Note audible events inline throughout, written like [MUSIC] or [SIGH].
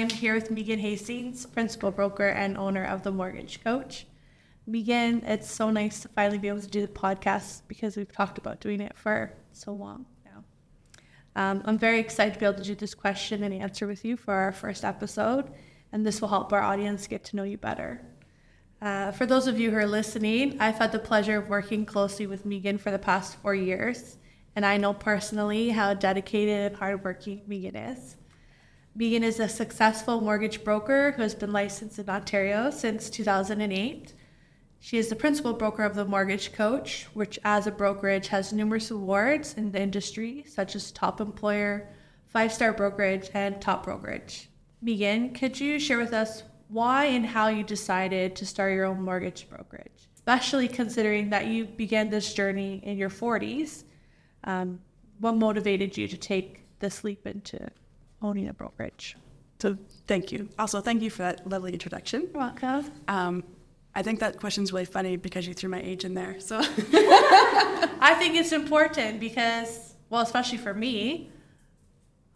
I'm here with Meaghan Hastings, principal broker and owner of the Mortgage Coach. Meaghan, it's so nice to finally be able to do the podcast because we've talked about doing it for so long now. Um, I'm very excited to be able to do this question and answer with you for our first episode, and this will help our audience get to know you better. Uh, for those of you who are listening, I've had the pleasure of working closely with Meaghan for the past four years, and I know personally how dedicated and hardworking Meaghan is. Meaghan is a successful mortgage broker who has been licensed in Ontario since 2008. She is the principal broker of the Mortgage Coach, which, as a brokerage, has numerous awards in the industry, such as Top Employer, Five Star Brokerage, and Top Brokerage. Meaghan, could you share with us why and how you decided to start your own mortgage brokerage, especially considering that you began this journey in your 40s? Um, what motivated you to take this leap into owning a brokerage. So thank you. Also, thank you for that lovely introduction. You're welcome. Um, I think that question's really funny because you threw my age in there. So [LAUGHS] I think it's important because, well, especially for me,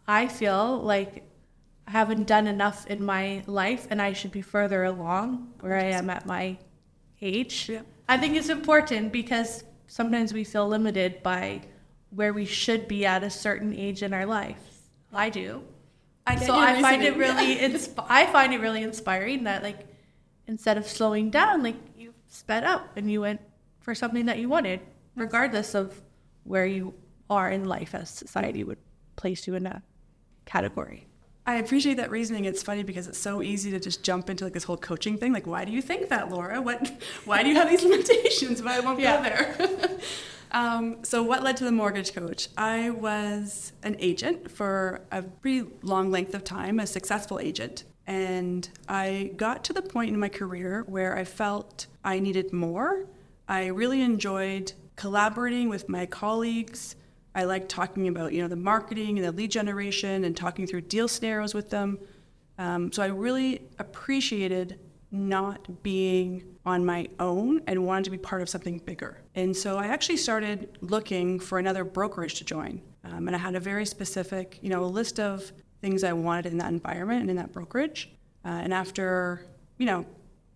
I feel like I haven't done enough in my life and I should be further along where I am at my age. Yeah. I think it's important because sometimes we feel limited by where we should be at a certain age in our life. I do. I so I find it really [LAUGHS] insp- I find it really inspiring that like instead of slowing down, like you sped up and you went for something that you wanted, regardless of where you are in life as society would place you in a category. I appreciate that reasoning. It's funny because it's so easy to just jump into like this whole coaching thing. Like, why do you think that, Laura? What? Why do you have these [LAUGHS] limitations? Why I won't yeah. go there. [LAUGHS] Um, so, what led to the mortgage coach? I was an agent for a pretty long length of time, a successful agent. And I got to the point in my career where I felt I needed more. I really enjoyed collaborating with my colleagues. I liked talking about, you know, the marketing and the lead generation and talking through deal scenarios with them. Um, so I really appreciated not being on my own and wanted to be part of something bigger. And so I actually started looking for another brokerage to join. Um, and I had a very specific, you know, a list of things I wanted in that environment and in that brokerage. Uh, and after, you know,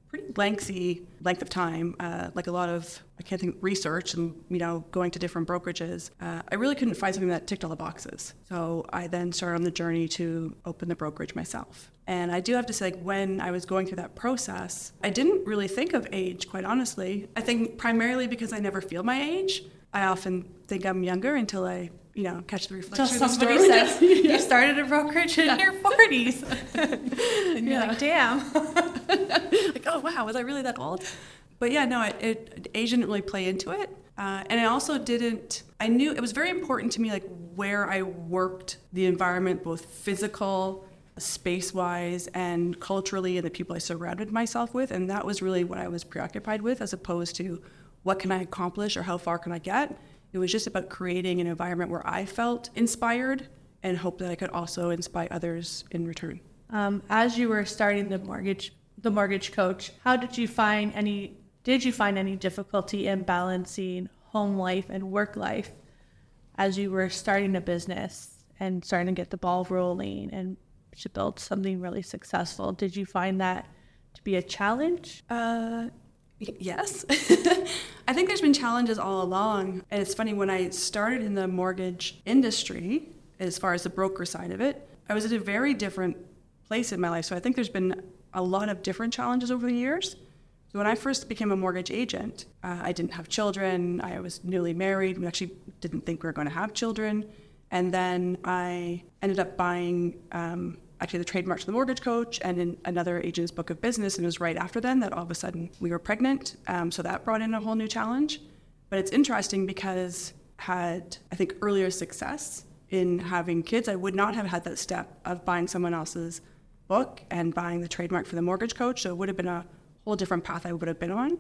pretty lengthy length of time, uh, like a lot of I can't think research and you know going to different brokerages. Uh, I really couldn't find something that ticked all the boxes. So I then started on the journey to open the brokerage myself. And I do have to say, like, when I was going through that process, I didn't really think of age, quite honestly. I think primarily because I never feel my age. I often think I'm younger until I you know, catch the reflection. Until somebody says yeah. you started a brokerage in yeah. your forties, [LAUGHS] and you're yeah. like, "Damn!" [LAUGHS] like, oh wow, was I really that old? But yeah, no, it, it age didn't really play into it, uh, and I also didn't. I knew it was very important to me, like where I worked, the environment, both physical, space wise, and culturally, and the people I surrounded myself with, and that was really what I was preoccupied with, as opposed to what can I accomplish or how far can I get it was just about creating an environment where I felt inspired and hope that I could also inspire others in return. Um, as you were starting the mortgage, the mortgage coach, how did you find any? Did you find any difficulty in balancing home life and work life as you were starting a business and starting to get the ball rolling and to build something really successful? Did you find that to be a challenge? Uh, Yes. [LAUGHS] I think there's been challenges all along. And it's funny, when I started in the mortgage industry, as far as the broker side of it, I was at a very different place in my life. So I think there's been a lot of different challenges over the years. So when I first became a mortgage agent, uh, I didn't have children. I was newly married. We actually didn't think we were going to have children. And then I ended up buying um, actually the trademark to the mortgage coach and in another agent's book of business. And it was right after then that all of a sudden we were pregnant. Um, so that brought in a whole new challenge. But it's interesting because had I think earlier success in having kids, I would not have had that step of buying someone else's book and buying the trademark for the mortgage coach. So it would have been a whole different path I would have been on.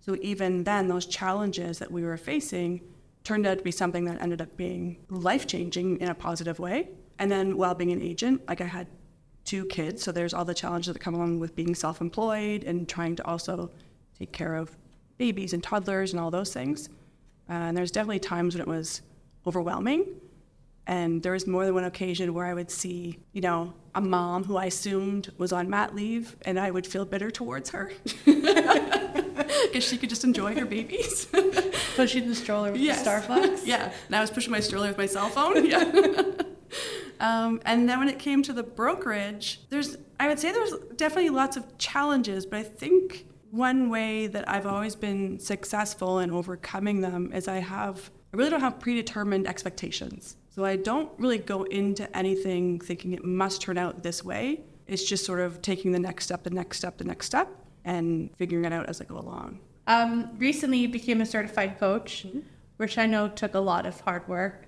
So even then, those challenges that we were facing turned out to be something that ended up being life changing in a positive way. And then while being an agent, like I had two kids, so there's all the challenges that come along with being self employed and trying to also take care of babies and toddlers and all those things. Uh, and there's definitely times when it was overwhelming. And there was more than one occasion where I would see, you know, a mom who I assumed was on mat leave, and I would feel bitter towards her [LAUGHS] because she could just enjoy her babies. Pushing the stroller with Yes. the [LAUGHS] yeah, and I was pushing my stroller with my cell phone. [LAUGHS] Yeah. Um, and then when it came to the brokerage, there's I would say there's definitely lots of challenges, but I think one way that I've always been successful in overcoming them is I have I really don't have predetermined expectations. So I don't really go into anything thinking it must turn out this way. It's just sort of taking the next step, the next step, the next step, and figuring it out as I go along. Um, recently, you became a certified coach, which I know took a lot of hard work,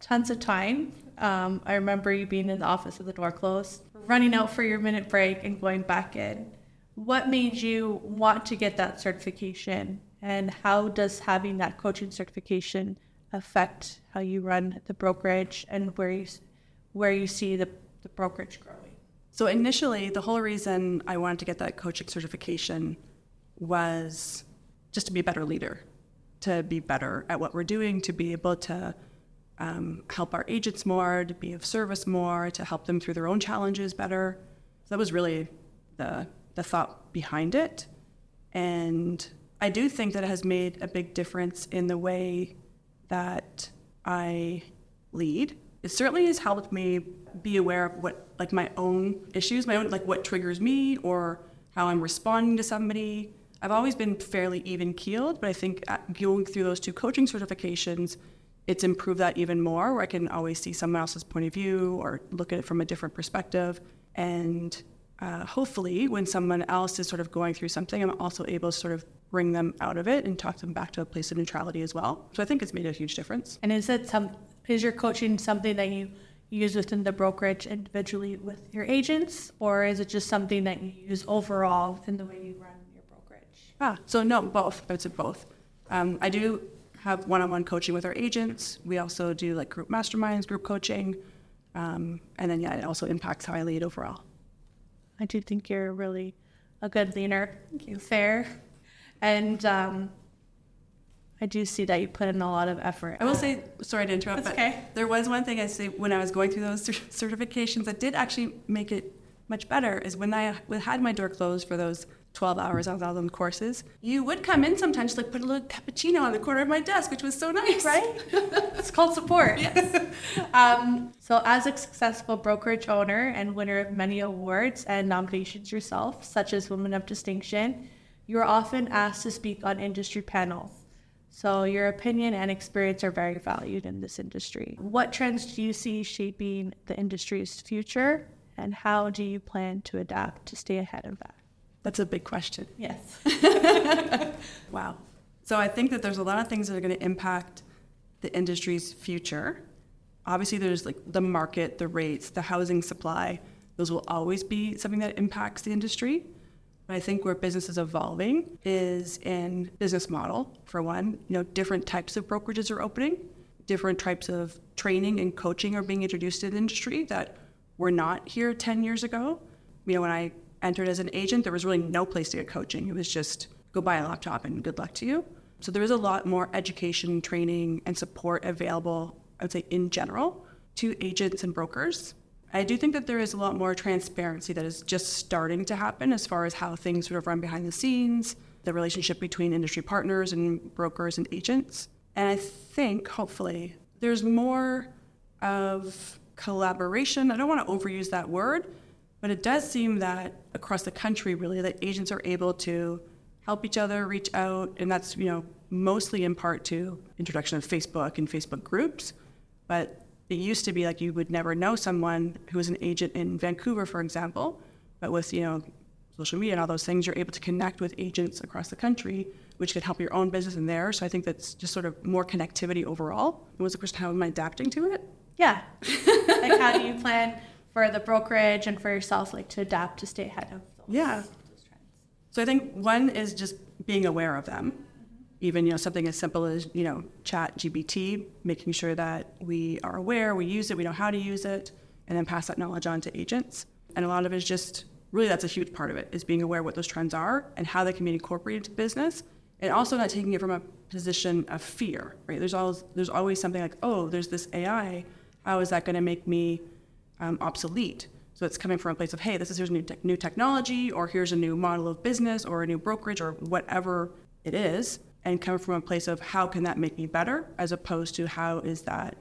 tons of time. Um, I remember you being in the office with the door closed, running out for your minute break, and going back in. What made you want to get that certification, and how does having that coaching certification affect how you run the brokerage and where you where you see the, the brokerage growing? So initially, the whole reason I wanted to get that coaching certification was just to be a better leader, to be better at what we're doing, to be able to um, help our agents more, to be of service more, to help them through their own challenges better. So that was really the the thought behind it, and I do think that it has made a big difference in the way that I lead. It certainly has helped me be aware of what like my own issues, my own like what triggers me or how I'm responding to somebody. I've always been fairly even keeled, but I think going through those two coaching certifications, it's improved that even more where I can always see someone else's point of view or look at it from a different perspective. And uh, hopefully, when someone else is sort of going through something, I'm also able to sort of bring them out of it and talk them back to a place of neutrality as well. So I think it's made a huge difference. And is it some is your coaching something that you use within the brokerage individually with your agents, or is it just something that you use overall in the way you run your brokerage? Ah, so no, both. I would say both. Um, I do have one-on-one coaching with our agents. We also do like group masterminds, group coaching, um, and then yeah, it also impacts how I lead overall. I do think you're really a good leader. Thank you. Fair, and um, I do see that you put in a lot of effort. I will say, sorry to interrupt, That's but okay. there was one thing I say when I was going through those certifications that did actually make it much better. Is when I had my door closed for those 12 hours on out courses, you would come in sometimes like put a little cappuccino on the corner of my desk, which was so nice. [LAUGHS] right? it's called support. [LAUGHS] Yes. [LAUGHS] Um, so, as a successful brokerage owner and winner of many awards and nominations yourself, such as Women of Distinction, you are often asked to speak on industry panels. So, your opinion and experience are very valued in this industry. What trends do you see shaping the industry's future, and how do you plan to adapt to stay ahead of that? That's a big question. Yes. [LAUGHS] Wow. So I think that there's a lot of things that are going to impact the industry's future. Obviously, there's like the market, the rates, the housing supply. Those will always be something that impacts the industry. But I think where business is evolving is in business model, for one. You know, different types of brokerages are opening, different types of training and coaching are being introduced to the industry that were not here 10 years ago. You know, when I entered as an agent, there was really no place to get coaching. It was just go buy a laptop and good luck to you. So there is a lot more education, training, and support available, I would say, in general, to agents and brokers. I do think that there is a lot more transparency that is just starting to happen as far as how things sort of run behind the scenes, the relationship between industry partners and brokers and agents. And I think, hopefully, there's more of collaboration. I don't want to overuse that word, but it does seem that across the country, really, that agents are able to help each other reach out, and that's you know mostly in part to introduction of Facebook and Facebook groups. But it used to be like you would never know someone who was an agent in Vancouver, for example, but with you know social media and all those things, you're able to connect with agents across the country, which could help your own business and theirs. So I think that's just sort of more connectivity overall. It was a question, how am I adapting to it? Yeah. [LAUGHS] like, how do you plan for the brokerage and for yourself, like, to adapt to stay ahead of those, Yeah. those trends? So I think one is just being aware of them. Even you know something as simple as you know ChatGPT, making sure that we are aware, we use it, we know how to use it, and then pass that knowledge on to agents. And a lot of it is just really that's a huge part of it is being aware what those trends are and how they can be incorporated into business, and also not taking it from a position of fear. Right? There's always there's always something like oh there's this AI. how is that going to make me um, obsolete? So it's coming from a place of, hey, this is here's new, te- new technology, or here's a new model of business, or a new brokerage, or whatever it is, and coming from a place of how can that make me better, as opposed to how is that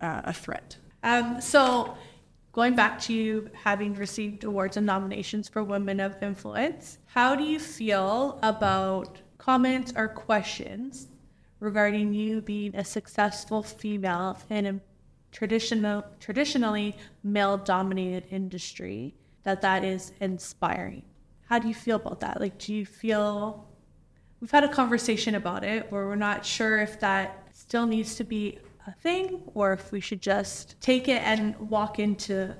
uh, a threat. Um, so going back to you having received awards and nominations for Women of Influence, how do you feel about comments or questions regarding you being a successful female in traditional, traditionally male dominated industry, that that is inspiring? How do you feel about that? Like, do you feel we've had a conversation about it where we're not sure if that still needs to be a thing or if we should just take it and walk into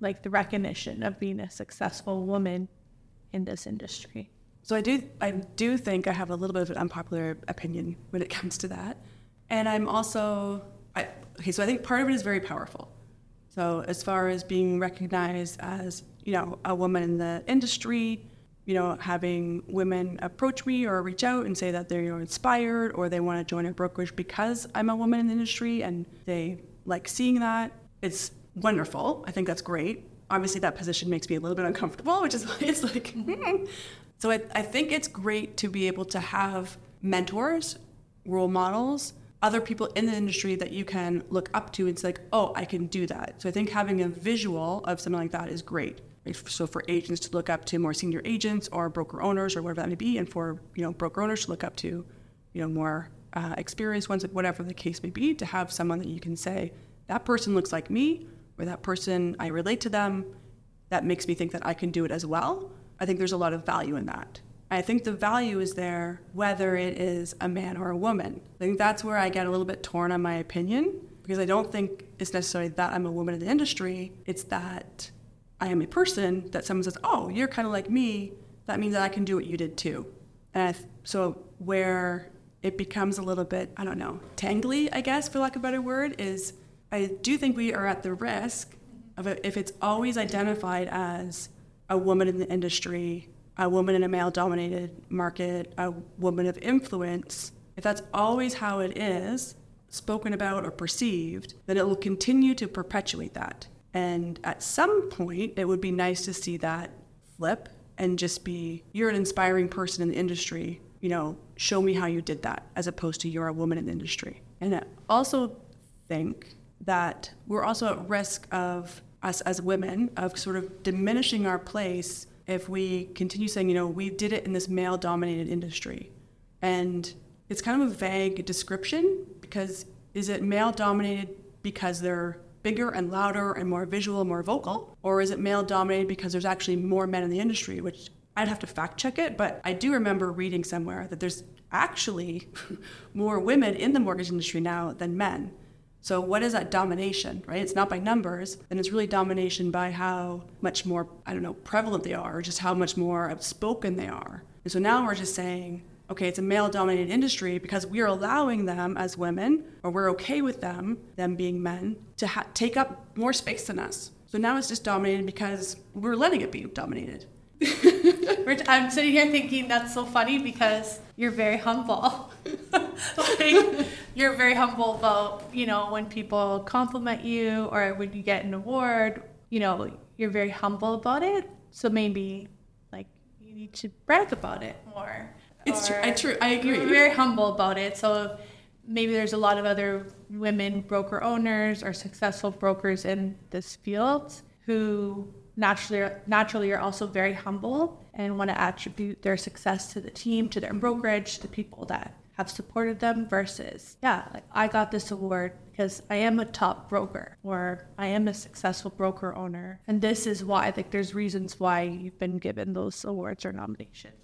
like the recognition of being a successful woman in this industry. So I do I do think I have a little bit of an unpopular opinion when it comes to that. And I'm also okay, so I think part of it is very powerful. So as far as being recognized as, you know, a woman in the industry, you know, having women approach me or reach out and say that they're you know, inspired or they want to join a brokerage because I'm a woman in the industry and they like seeing that. It's wonderful. I think that's great. Obviously, that position makes me a little bit uncomfortable, which is it's like. [LAUGHS] So I, I think it's great to be able to have mentors, role models, other people in the industry that you can look up to and say, like, oh, I can do that. So I think having a visual of something like that is great. So for agents to look up to more senior agents or broker owners or whatever that may be, and for you know broker owners to look up to, you know, more uh, experienced ones, whatever the case may be, to have someone that you can say that person looks like me, or that person I relate to them, that makes me think that I can do it as well. I think there's a lot of value in that. I think the value is there whether it is a man or a woman. I think that's where I get a little bit torn on my opinion because I don't think it's necessarily that I'm a woman in the industry. It's that I am a person that someone says, "Oh, you're kind of like me." That means that I can do what you did too. And th- so where it becomes a little bit, I don't know, tangly, I guess, for lack of a better word, is I do think we are at the risk of if it's always identified as a woman in the industry, a woman in a male dominated market, a woman of influence, if that's always how it is, spoken about or perceived, then it will continue to perpetuate that. And at some point, it would be nice to see that flip and just be, you're an inspiring person in the industry, you know, show me how you did that, as opposed to you're a woman in the industry. And I also think that we're also at risk of us as women of sort of diminishing our place if we continue saying, you know, we did it in this male dominated industry. And it's kind of a vague description because is it male dominated because they're bigger and louder and more visual and more vocal? Or is it male dominated because there's actually more men in the industry, which I'd have to fact check it, but I do remember reading somewhere that there's actually [LAUGHS] more women in the mortgage industry now than men. So, what is that domination, right? It's not by numbers, and it's really domination by how much more, I don't know, prevalent they are, or just how much more outspoken they are. And so now we're just saying, okay, it's a male dominated industry because we're allowing them as women, or we're okay with them, them being men, to ha- take up more space than us. So now it's just dominated because we're letting it be dominated. [LAUGHS] I'm sitting here thinking that's so funny because you're very humble. [LAUGHS] you're very humble about, you know, when people compliment you or when you get an award, you know, you're very humble about it. So maybe like you need to brag about it more. It's true. I true. I agree. You're very humble about it. So maybe there's a lot of other women broker owners or successful brokers in this field who naturally naturally are also very humble and want to attribute their success to the team, to their brokerage, to the people that have supported them versus yeah, like I got this award because I am a top broker or I am a successful broker owner. And this is why like there's reasons why you've been given those awards or nominations.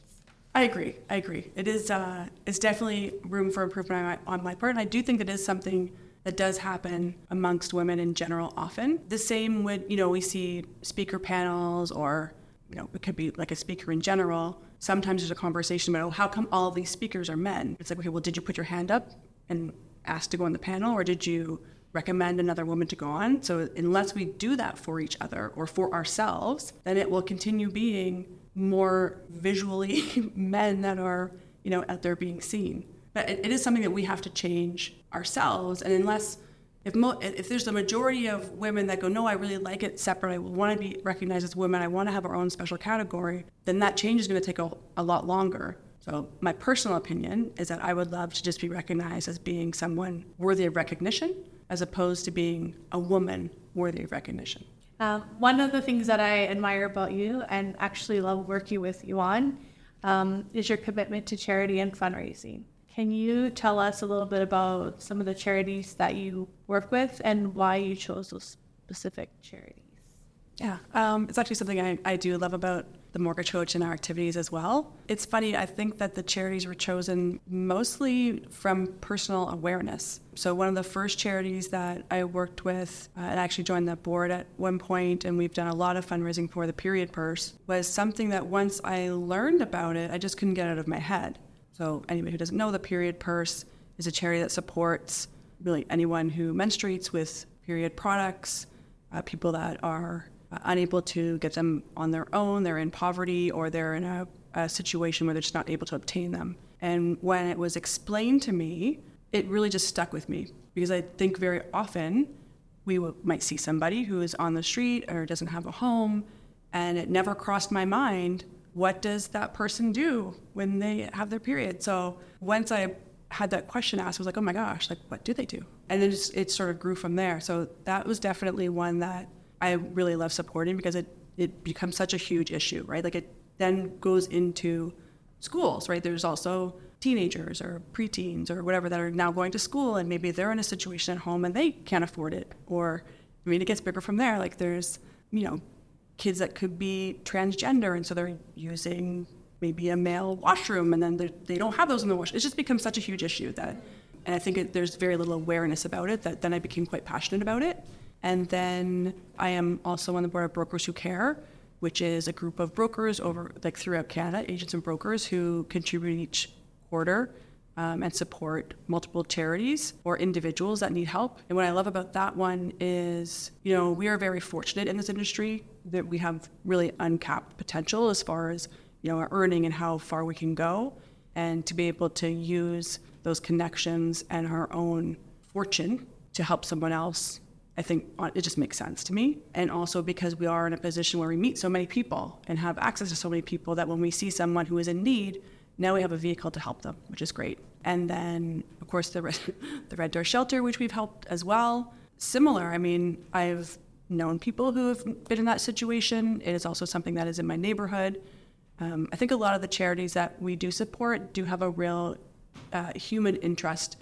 I agree. I agree. It is uh, it's definitely room for improvement on my, on my part, and I do think that is something that does happen amongst women in general often. The same would, you know, we see speaker panels or, you know, it could be like a speaker in general. Sometimes there's a conversation about, oh, how come all these speakers are men? It's like, okay, well, did you put your hand up and ask to go on the panel or did you recommend another woman to go on? So unless we do that for each other or for ourselves, then it will continue being more visually [LAUGHS] men that are, you know, out there being seen. But it, it is something that we have to change ourselves. And unless if mo- if there's a majority of women that go, no, I really like it separate, I want to be recognized as women, I want to have our own special category, then that change is going to take a, a lot longer. So my personal opinion is that I would love to just be recognized as being someone worthy of recognition, as opposed to being a woman worthy of recognition. Um, one of the things that I admire about you and actually love working with you on um, is your commitment to charity and fundraising. Can you tell us a little bit about some of the charities that you work with and why you chose those specific charities? Yeah, um, it's actually something I, I do love about the Mortgage Coach and our activities as well. It's funny, I think that the charities were chosen mostly from personal awareness. So, one of the first charities that I worked with, uh, and actually joined the board at one point, and we've done a lot of fundraising for the period purse, was something that once I learned about it, I just couldn't get out of my head. So, anybody who doesn't know, the period purse is a charity that supports really anyone who menstruates with period products, uh, people that are uh, unable to get them on their own, they're in poverty, or they're in a, a situation where they're just not able to obtain them. And when it was explained to me, it really just stuck with me because I think very often we w- might see somebody who is on the street or doesn't have a home, and it never crossed my mind what does that person do when they have their period. So once I had that question asked, I was like, oh my gosh, like what do they do? And then it sort of grew from there. So that was definitely one that I really love supporting because it, it becomes such a huge issue, right? Like it then goes into schools, right? There's also teenagers or preteens or whatever that are now going to school and maybe they're in a situation at home and they can't afford it. Or, I mean, it gets bigger from there. Like there's, you know, kids that could be transgender and so they're using maybe a male washroom and then they don't have those in the wash. It just becomes such a huge issue that, and I think it, there's very little awareness about it that then I became quite passionate about it. And then I am also on the board of Brokers Who Care, which is a group of brokers over like throughout Canada, agents and brokers who contribute each quarter um, and support multiple charities or individuals that need help. And what I love about that one is, you know, we are very fortunate in this industry that we have really uncapped potential as far as, you know, our earning and how far we can go. And to be able to use those connections and our own fortune to help someone else I think uh, it just makes sense to me. And also because we are in a position where we meet so many people and have access to so many people that when we see someone who is in need, now we have a vehicle to help them, which is great. And then, of course, the Red, [LAUGHS] the Red Door Shelter, which we've helped as well. Similar, I mean, I've known people who have been in that situation. It is also something that is in my neighborhood. Um, I think a lot of the charities that we do support do have a real uh, human interest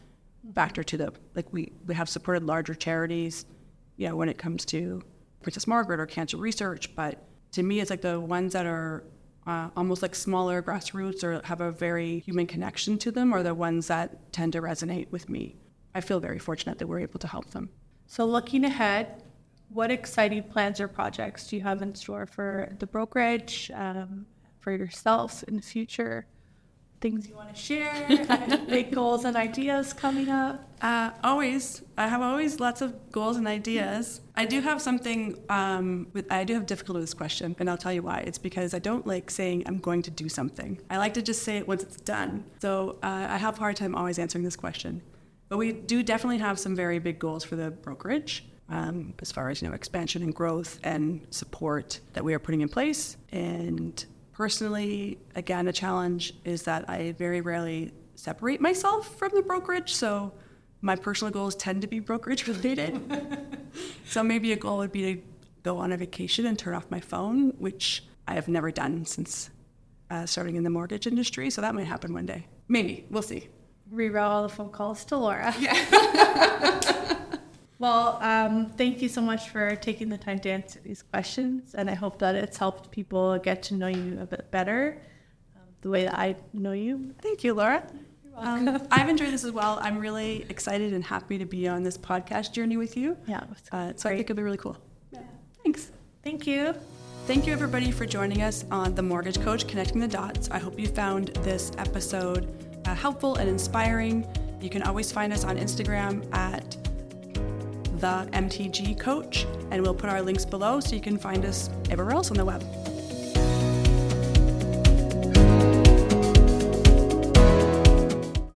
factor to them. Like we, we have supported larger charities you know, when it comes to Princess Margaret or cancer research. But to me, it's like the ones that are uh, almost like smaller grassroots or have a very human connection to them are the ones that tend to resonate with me. I feel very fortunate that we're able to help them. So, looking ahead, what exciting plans or projects do you have in store for the brokerage, um, for yourself in the future? Things you want to share, big [LAUGHS] goals and ideas coming up? Uh, always. I have always lots of goals and ideas. I do have something, um, with, I do have difficulty with this question, and I'll tell you why. It's because I don't like saying I'm going to do something. I like to just say it once it's done. So uh, I have a hard time always answering this question. But we do definitely have some very big goals for the brokerage. Um, as far as you know, expansion and growth and support that we are putting in place, and Personally, again, a challenge is that I very rarely separate myself from the brokerage. So my personal goals tend to be brokerage [LAUGHS] related. so maybe a goal would be to go on a vacation and turn off my phone, which I have never done since uh, starting in the mortgage industry. So that might happen one day. Maybe. We'll see. Reroute all the phone calls to Laura. Yeah. [LAUGHS] Well, um, thank you so much for taking the time to answer these questions, and I hope that it's helped people get to know you a bit better, um, the way that I know you. Thank you, Laura. Um, I've enjoyed this as well. I'm really excited and happy to be on this podcast journey with you. Yeah, uh, so great. I think it'll be really cool. Yeah. Thanks. Thank you. Thank you, everybody, for joining us on The Mortgage Coach Connecting the Dots. I hope you found this episode uh, helpful and inspiring. You can always find us on Instagram at the MTG Coach, and we'll put our links below so you can find us everywhere else on the web.